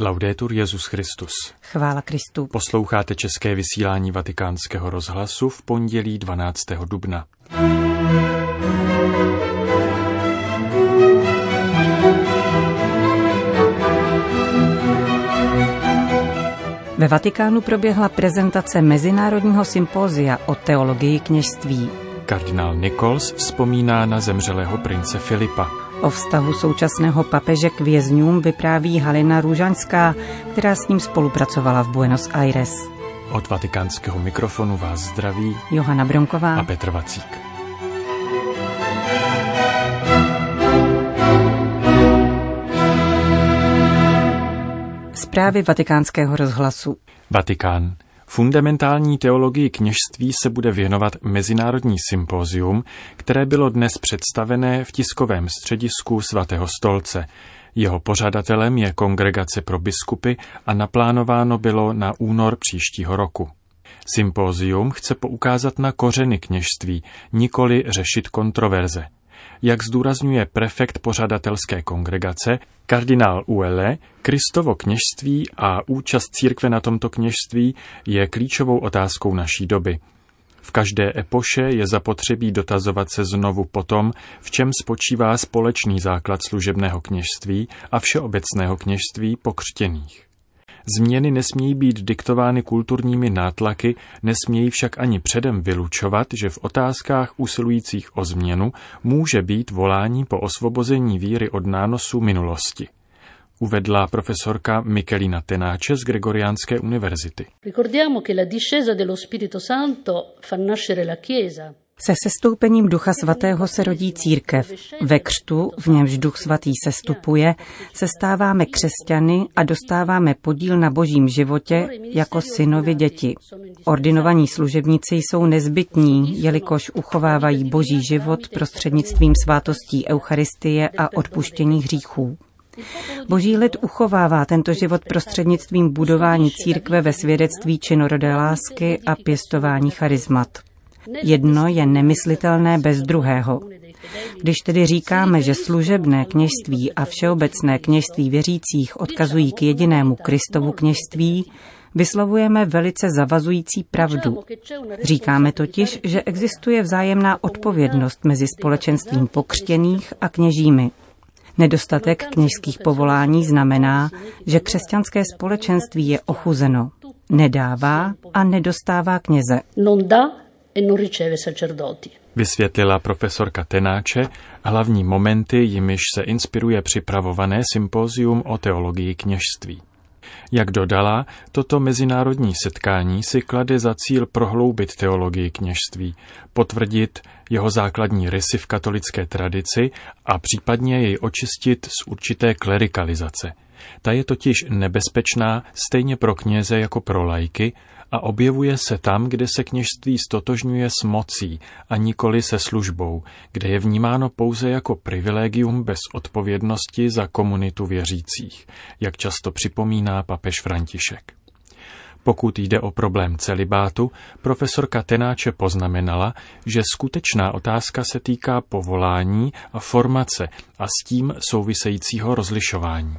Laudetur Jezus Christus. Chvála Kristu. Posloucháte české vysílání Vatikánského rozhlasu v pondělí 12. dubna. Ve Vatikánu proběhla prezentace Mezinárodního sympózia o teologii kněžství. Kardinál Nichols vzpomíná na zemřelého prince Filipa. O vztahu současného papeže k vězňům vypráví Halina Růžaňská, která s ním spolupracovala v Buenos Aires. Od vatikánského mikrofonu vás zdraví Johana Bronková a Petr Vacík. Zprávy vatikánského rozhlasu. Vatikán. Fundamentální teologii kněžství se bude věnovat Mezinárodní sympózium, které bylo dnes představené v tiskovém středisku svatého stolce. Jeho pořadatelem je Kongregace pro biskupy a naplánováno bylo na únor příštího roku. Sympózium chce poukázat na kořeny kněžství, nikoli řešit kontroverze. Jak zdůrazňuje prefekt pořadatelské kongregace, kardinál Uele, Kristovo kněžství a účast církve na tomto kněžství je klíčovou otázkou naší doby. V každé epoše je zapotřebí dotazovat se znovu po tom, v čem spočívá společný základ služebného kněžství a všeobecného kněžství pokřtěných. Změny nesmějí být diktovány kulturními nátlaky, nesmějí však ani předem vylučovat, že v otázkách usilujících o změnu může být volání po osvobození víry od nánosu minulosti uvedla profesorka Michelina Tenáče z Gregoriánské univerzity. Se sestoupením Ducha Svatého se rodí církev. Ve křtu, v němž Duch Svatý sestupuje, se stáváme křesťany a dostáváme podíl na božím životě jako synovi děti. Ordinovaní služebníci jsou nezbytní, jelikož uchovávají boží život prostřednictvím svátostí Eucharistie a odpuštění hříchů. Boží lid uchovává tento život prostřednictvím budování církve ve svědectví činorodé lásky a pěstování charizmat. Jedno je nemyslitelné bez druhého. Když tedy říkáme, že služebné kněžství a všeobecné kněžství věřících odkazují k jedinému Kristovu kněžství, vyslovujeme velice zavazující pravdu. Říkáme totiž, že existuje vzájemná odpovědnost mezi společenstvím pokřtěných a kněžími. Nedostatek kněžských povolání znamená, že křesťanské společenství je ochuzeno. Nedává a nedostává kněze. Vysvětlila profesorka Tenáče hlavní momenty, jimiž se inspiruje připravované sympózium o teologii kněžství. Jak dodala, toto mezinárodní setkání si klade za cíl prohloubit teologii kněžství, potvrdit jeho základní rysy v katolické tradici a případně jej očistit z určité klerikalizace. Ta je totiž nebezpečná stejně pro kněze jako pro lajky a objevuje se tam, kde se kněžství stotožňuje s mocí a nikoli se službou, kde je vnímáno pouze jako privilegium bez odpovědnosti za komunitu věřících, jak často připomíná papež František. Pokud jde o problém celibátu, profesorka Tenáče poznamenala, že skutečná otázka se týká povolání a formace a s tím souvisejícího rozlišování.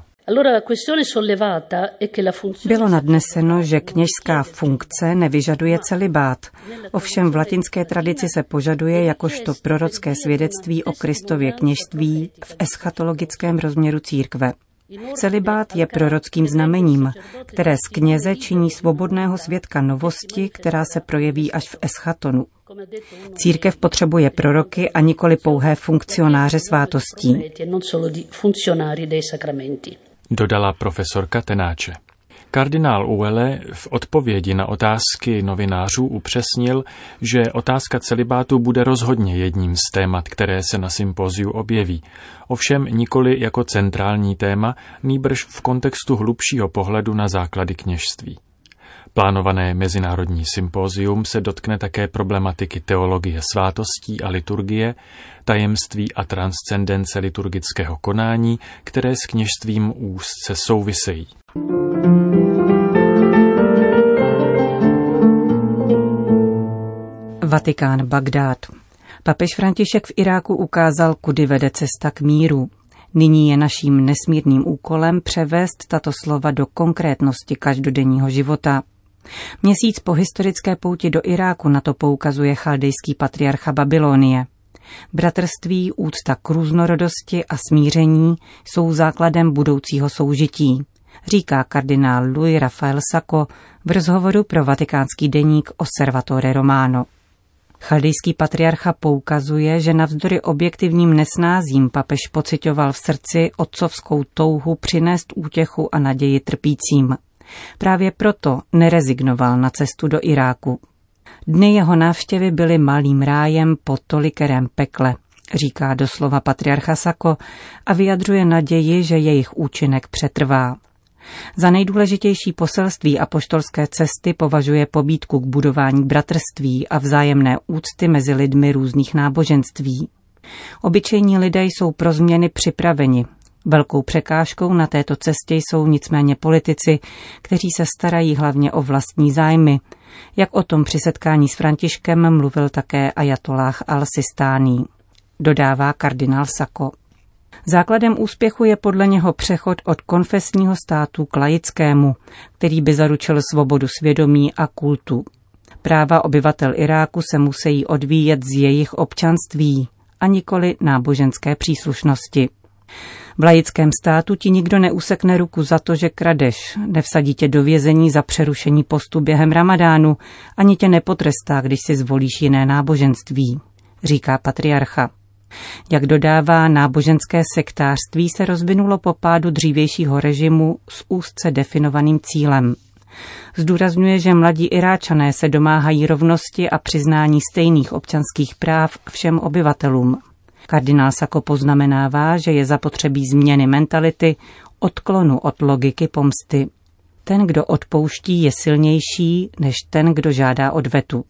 Bylo nadneseno, že kněžská funkce nevyžaduje celibát. Ovšem v latinské tradici se požaduje jakožto prorocké svědectví o Kristově kněžství v eschatologickém rozměru církve. Celibát je prorockým znamením, které z kněze činí svobodného svědka novosti, která se projeví až v eschatonu. Církev potřebuje proroky a nikoli pouhé funkcionáře svátostí dodala profesorka Tenáče. Kardinál Uele v odpovědi na otázky novinářů upřesnil, že otázka celibátu bude rozhodně jedním z témat, které se na sympoziu objeví. Ovšem nikoli jako centrální téma, nýbrž v kontextu hlubšího pohledu na základy kněžství. Plánované mezinárodní sympózium se dotkne také problematiky teologie svátostí a liturgie, tajemství a transcendence liturgického konání, které s kněžstvím úzce souvisejí. Vatikán Bagdád. Papež František v Iráku ukázal, kudy vede cesta k míru. Nyní je naším nesmírným úkolem převést tato slova do konkrétnosti každodenního života. Měsíc po historické pouti do Iráku na to poukazuje chaldejský patriarcha Babylonie. Bratrství, úcta k různorodosti a smíření jsou základem budoucího soužití, říká kardinál Louis Rafael Sacco v rozhovoru pro vatikánský deník Osservatore Romano. Chaldejský patriarcha poukazuje, že navzdory objektivním nesnázím papež pocitoval v srdci otcovskou touhu přinést útěchu a naději trpícím. Právě proto nerezignoval na cestu do Iráku. Dny jeho návštěvy byly malým rájem po tolikerém pekle, říká doslova patriarcha Sako a vyjadřuje naději, že jejich účinek přetrvá. Za nejdůležitější poselství apoštolské cesty považuje pobídku k budování bratrství a vzájemné úcty mezi lidmi různých náboženství. Obyčejní lidé jsou pro změny připraveni. Velkou překážkou na této cestě jsou nicméně politici, kteří se starají hlavně o vlastní zájmy. Jak o tom při setkání s Františkem mluvil také ajatolách al-Sistání. Dodává kardinál Sako. Základem úspěchu je podle něho přechod od konfesního státu k laickému, který by zaručil svobodu svědomí a kultu. Práva obyvatel Iráku se musí odvíjet z jejich občanství a nikoli náboženské příslušnosti. V laickém státu ti nikdo neusekne ruku za to, že kradeš, nevsadí tě do vězení za přerušení postu během ramadánu, ani tě nepotrestá, když si zvolíš jiné náboženství, říká patriarcha. Jak dodává, náboženské sektářství se rozvinulo po pádu dřívějšího režimu s úzce definovaným cílem. Zdůrazňuje, že mladí Iráčané se domáhají rovnosti a přiznání stejných občanských práv všem obyvatelům. Kardinál Sako poznamenává, že je zapotřebí změny mentality, odklonu od logiky pomsty. Ten, kdo odpouští, je silnější než ten, kdo žádá odvetu.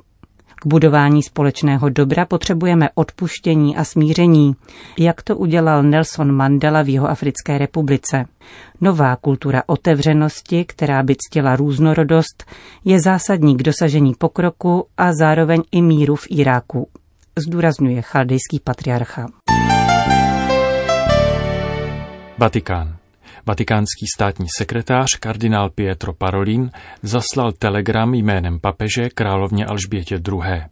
K budování společného dobra potřebujeme odpuštění a smíření, jak to udělal Nelson Mandela v jeho Africké republice. Nová kultura otevřenosti, která by ctila různorodost, je zásadní k dosažení pokroku a zároveň i míru v Iráku, zdůrazňuje chaldejský patriarcha. Vatikán. Vatikánský státní sekretář kardinál Pietro Parolin zaslal telegram jménem papeže královně Alžbětě II.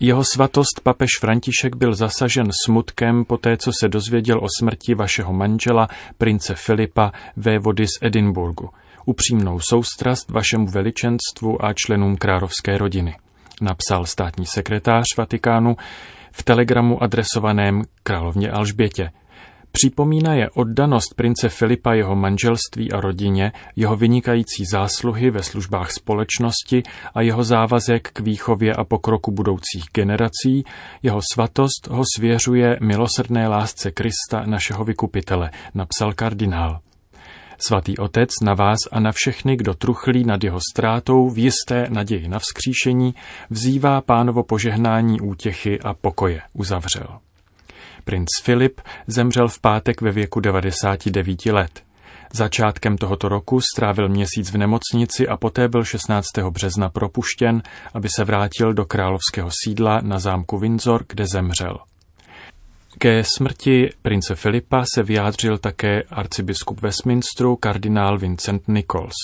Jeho svatost papež František byl zasažen smutkem po té, co se dozvěděl o smrti vašeho manžela, prince Filipa, vévody z Edinburgu. Upřímnou soustrast vašemu veličenstvu a členům královské rodiny, napsal státní sekretář Vatikánu v telegramu adresovaném královně Alžbětě. Připomíná je oddanost prince Filipa jeho manželství a rodině, jeho vynikající zásluhy ve službách společnosti a jeho závazek k výchově a pokroku budoucích generací, jeho svatost ho svěřuje milosrdné lásce Krista, našeho vykupitele, napsal kardinál. Svatý Otec na vás a na všechny, kdo truchlí nad jeho ztrátou v jisté naději na vzkříšení, vzývá pánovo požehnání útěchy a pokoje, uzavřel. Princ Filip zemřel v pátek ve věku 99 let. Začátkem tohoto roku strávil měsíc v nemocnici a poté byl 16. března propuštěn, aby se vrátil do královského sídla na zámku Windsor, kde zemřel. Ke smrti prince Filipa se vyjádřil také arcibiskup Westminsteru kardinál Vincent Nichols.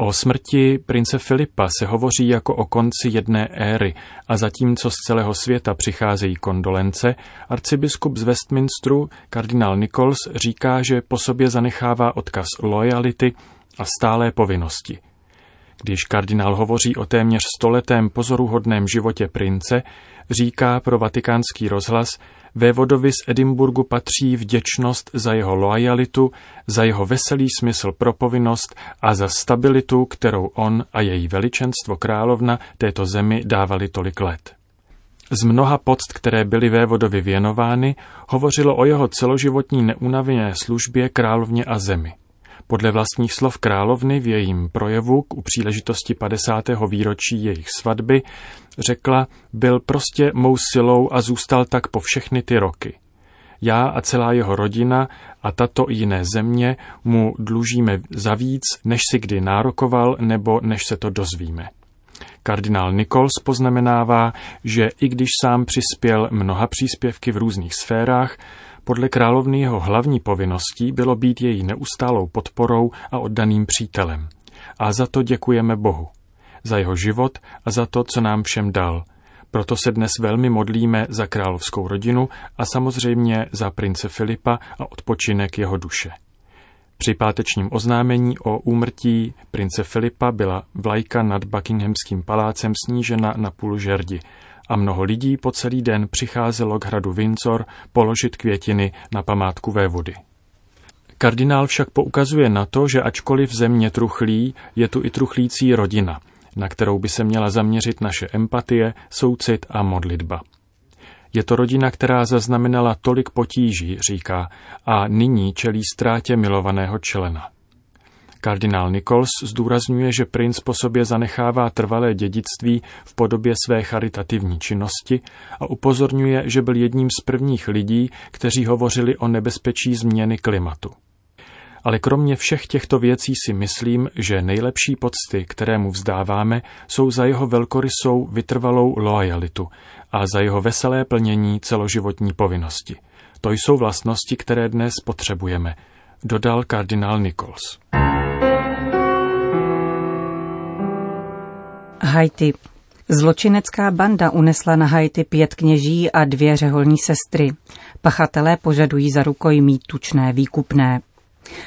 O smrti prince Filipa se hovoří jako o konci jedné éry a zatímco z celého světa přicházejí kondolence, arcibiskup z Westminsteru, kardinál Nichols, říká, že po sobě zanechává odkaz lojality a stálé povinnosti. Když kardinál hovoří o téměř stoletém pozoruhodném životě prince, říká pro vatikánský rozhlas, Vévodovi z Edimburgu patří vděčnost za jeho loajalitu, za jeho veselý smysl pro povinnost a za stabilitu, kterou on a její veličenstvo královna této zemi dávali tolik let. Z mnoha poct, které byly vévodovi věnovány, hovořilo o jeho celoživotní neúnavné službě královně a zemi. Podle vlastních slov královny v jejím projevu k u příležitosti 50. výročí jejich svatby řekla, byl prostě mou silou a zůstal tak po všechny ty roky. Já a celá jeho rodina a tato i jiné země mu dlužíme za víc, než si kdy nárokoval nebo než se to dozvíme. Kardinál Nichols poznamenává, že i když sám přispěl mnoha příspěvky v různých sférách, Podle královny jeho hlavní povinností bylo být její neustálou podporou a oddaným přítelem. A za to děkujeme Bohu. Za jeho život a za to, co nám všem dal. Proto se dnes velmi modlíme za královskou rodinu a samozřejmě za prince Filipa a odpočinek jeho duše. Při pátečním oznámení o úmrtí prince Filipa byla vlajka nad Buckinghamským palácem snížena na půl žerdi a mnoho lidí po celý den přicházelo k hradu Windsor položit květiny na památku vody. Kardinál však poukazuje na to, že ačkoliv země truchlí, je tu i truchlící rodina, na kterou by se měla zaměřit naše empatie, soucit a modlitba. Je to rodina, která zaznamenala tolik potíží, říká, a nyní čelí ztrátě milovaného člena. Kardinál Nichols zdůrazňuje, že princ po sobě zanechává trvalé dědictví v podobě své charitativní činnosti a upozorňuje, že byl jedním z prvních lidí, kteří hovořili o nebezpečí změny klimatu. Ale kromě všech těchto věcí si myslím, že nejlepší pocty, které mu vzdáváme, jsou za jeho velkorysou vytrvalou loajalitu a za jeho veselé plnění celoživotní povinnosti. To jsou vlastnosti, které dnes potřebujeme, dodal kardinál Nichols. Haiti. Zločinecká banda unesla na Haiti pět kněží a dvě řeholní sestry. Pachatelé požadují za rukojmí tučné výkupné.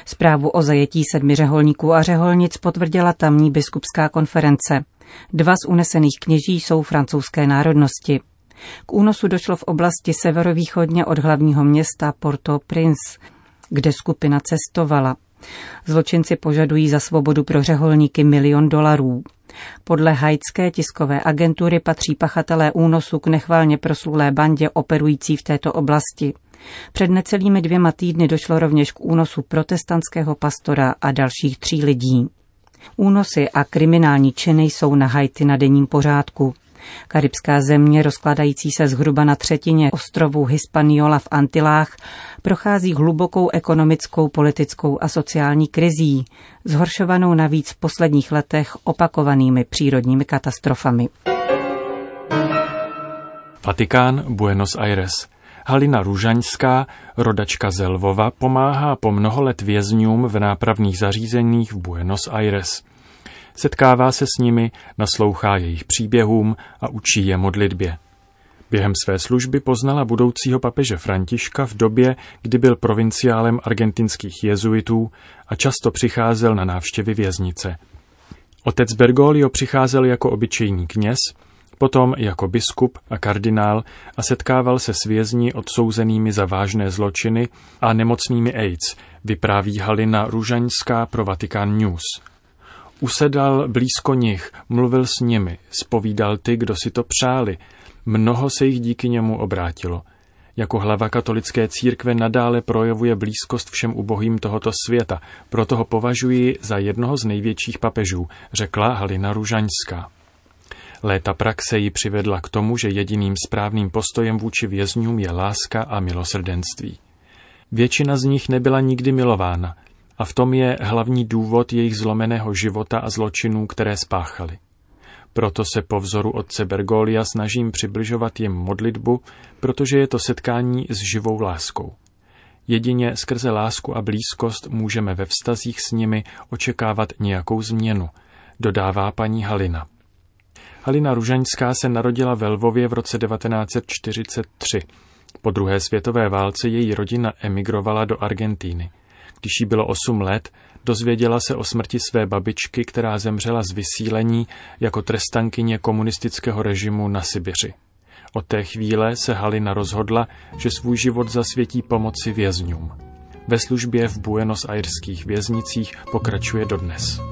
Zprávu o zajetí sedmi řeholníků a řeholnic potvrdila tamní biskupská konference. Dva z unesených kněží jsou francouzské národnosti. K únosu došlo v oblasti severovýchodně od hlavního města Porto-Prince, kde skupina cestovala. Zločinci požadují za svobodu pro řeholníky milion dolarů. Podle haitské tiskové agentury patří pachatelé únosu k nechvalně proslulé bandě operující v této oblasti. Před necelými dvěma týdny došlo rovněž k únosu protestantského pastora a dalších tří lidí. Únosy a kriminální činy jsou na Haiti na denním pořádku. Karibská země, rozkladající se zhruba na třetině ostrovů Hispaniola v Antilách, prochází hlubokou ekonomickou, politickou a sociální krizí, zhoršovanou navíc v posledních letech opakovanými přírodními katastrofami. Vatikán, Buenos Aires. Halina Růžaňská, rodačka Zelvova, pomáhá po mnoho let vězňům v nápravných zařízeních v Buenos Aires. Setkává se s nimi, naslouchá jejich příběhům a učí je modlitbě. Během své služby poznala budoucího papeže Františka v době, kdy byl provinciálem argentinských jezuitů a často přicházel na návštěvy věznice. Otec Bergoglio přicházel jako obyčejný kněz, potom jako biskup a kardinál a setkával se s vězni odsouzenými za vážné zločiny a nemocnými AIDS, vypráví Halina Růžaňská pro Vatikán News. Usedal blízko nich, mluvil s nimi, spovídal ty, kdo si to přáli. Mnoho se jich díky němu obrátilo. Jako hlava katolické církve nadále projevuje blízkost všem ubohým tohoto světa, proto ho považuji za jednoho z největších papežů, řekla Halina Růžaňská. Léta praxe ji přivedla k tomu, že jediným správným postojem vůči vězňům je láska a milosrdenství. Většina z nich nebyla nikdy milována, a v tom je hlavní důvod jejich zlomeného života a zločinů, které spáchali. Proto se po vzoru otce Bergolia snažím přibližovat jim modlitbu, protože je to setkání s živou láskou. Jedině skrze lásku a blízkost můžeme ve vztazích s nimi očekávat nějakou změnu, dodává paní Halina. Halina Ružaňská se narodila ve Lvově v roce 1943. Po druhé světové válce její rodina emigrovala do Argentíny. Když jí bylo 8 let, dozvěděla se o smrti své babičky, která zemřela z vysílení jako trestankyně komunistického režimu na Sibiři. Od té chvíle se Halina rozhodla, že svůj život zasvětí pomoci vězňům. Ve službě v Buenos Aireských věznicích pokračuje dodnes.